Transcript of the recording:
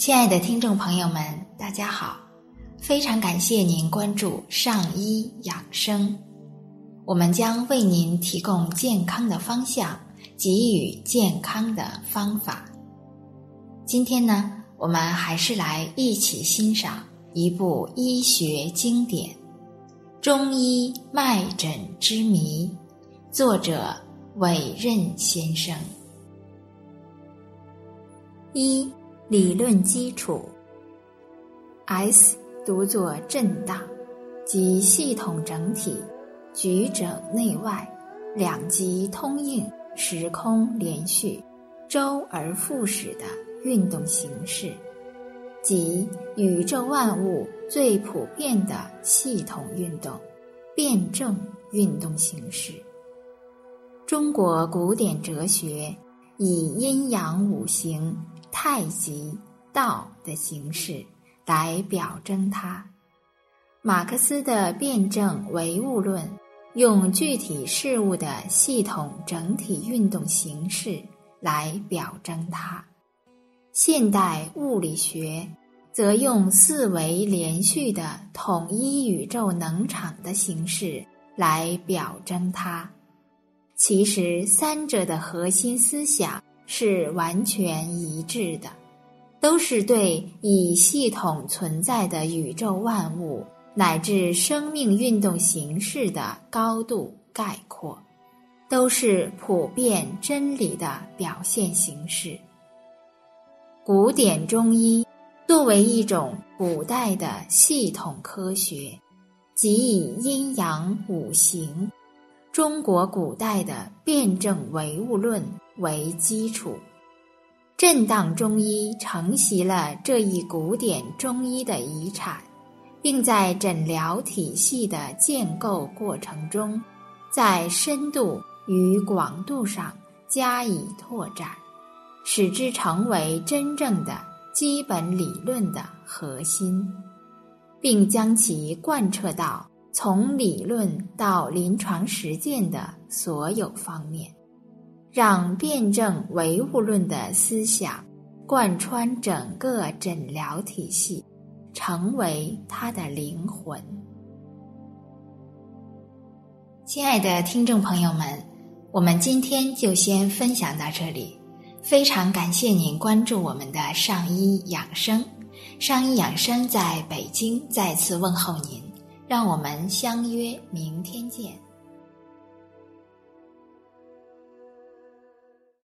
亲爱的听众朋友们，大家好！非常感谢您关注上医养生，我们将为您提供健康的方向，给予健康的方法。今天呢，我们还是来一起欣赏一部医学经典《中医脉诊之谜》，作者韦任先生。一理论基础，S 读作震荡，即系统整体举整内外两极通应、时空连续、周而复始的运动形式，即宇宙万物最普遍的系统运动、辩证运动形式。中国古典哲学以阴阳五行。太极道的形式来表征它。马克思的辩证唯物论用具体事物的系统整体运动形式来表征它。现代物理学则用四维连续的统一宇宙能场的形式来表征它。其实，三者的核心思想。是完全一致的，都是对以系统存在的宇宙万物乃至生命运动形式的高度概括，都是普遍真理的表现形式。古典中医作为一种古代的系统科学，即以阴阳五行。中国古代的辩证唯物论为基础，震荡中医承袭了这一古典中医的遗产，并在诊疗体系的建构过程中，在深度与广度上加以拓展，使之成为真正的基本理论的核心，并将其贯彻到。从理论到临床实践的所有方面，让辩证唯物论的思想贯穿整个诊疗体系，成为它的灵魂。亲爱的听众朋友们，我们今天就先分享到这里。非常感谢您关注我们的上医养生，上医养生在北京再次问候您。让我们相约明天见。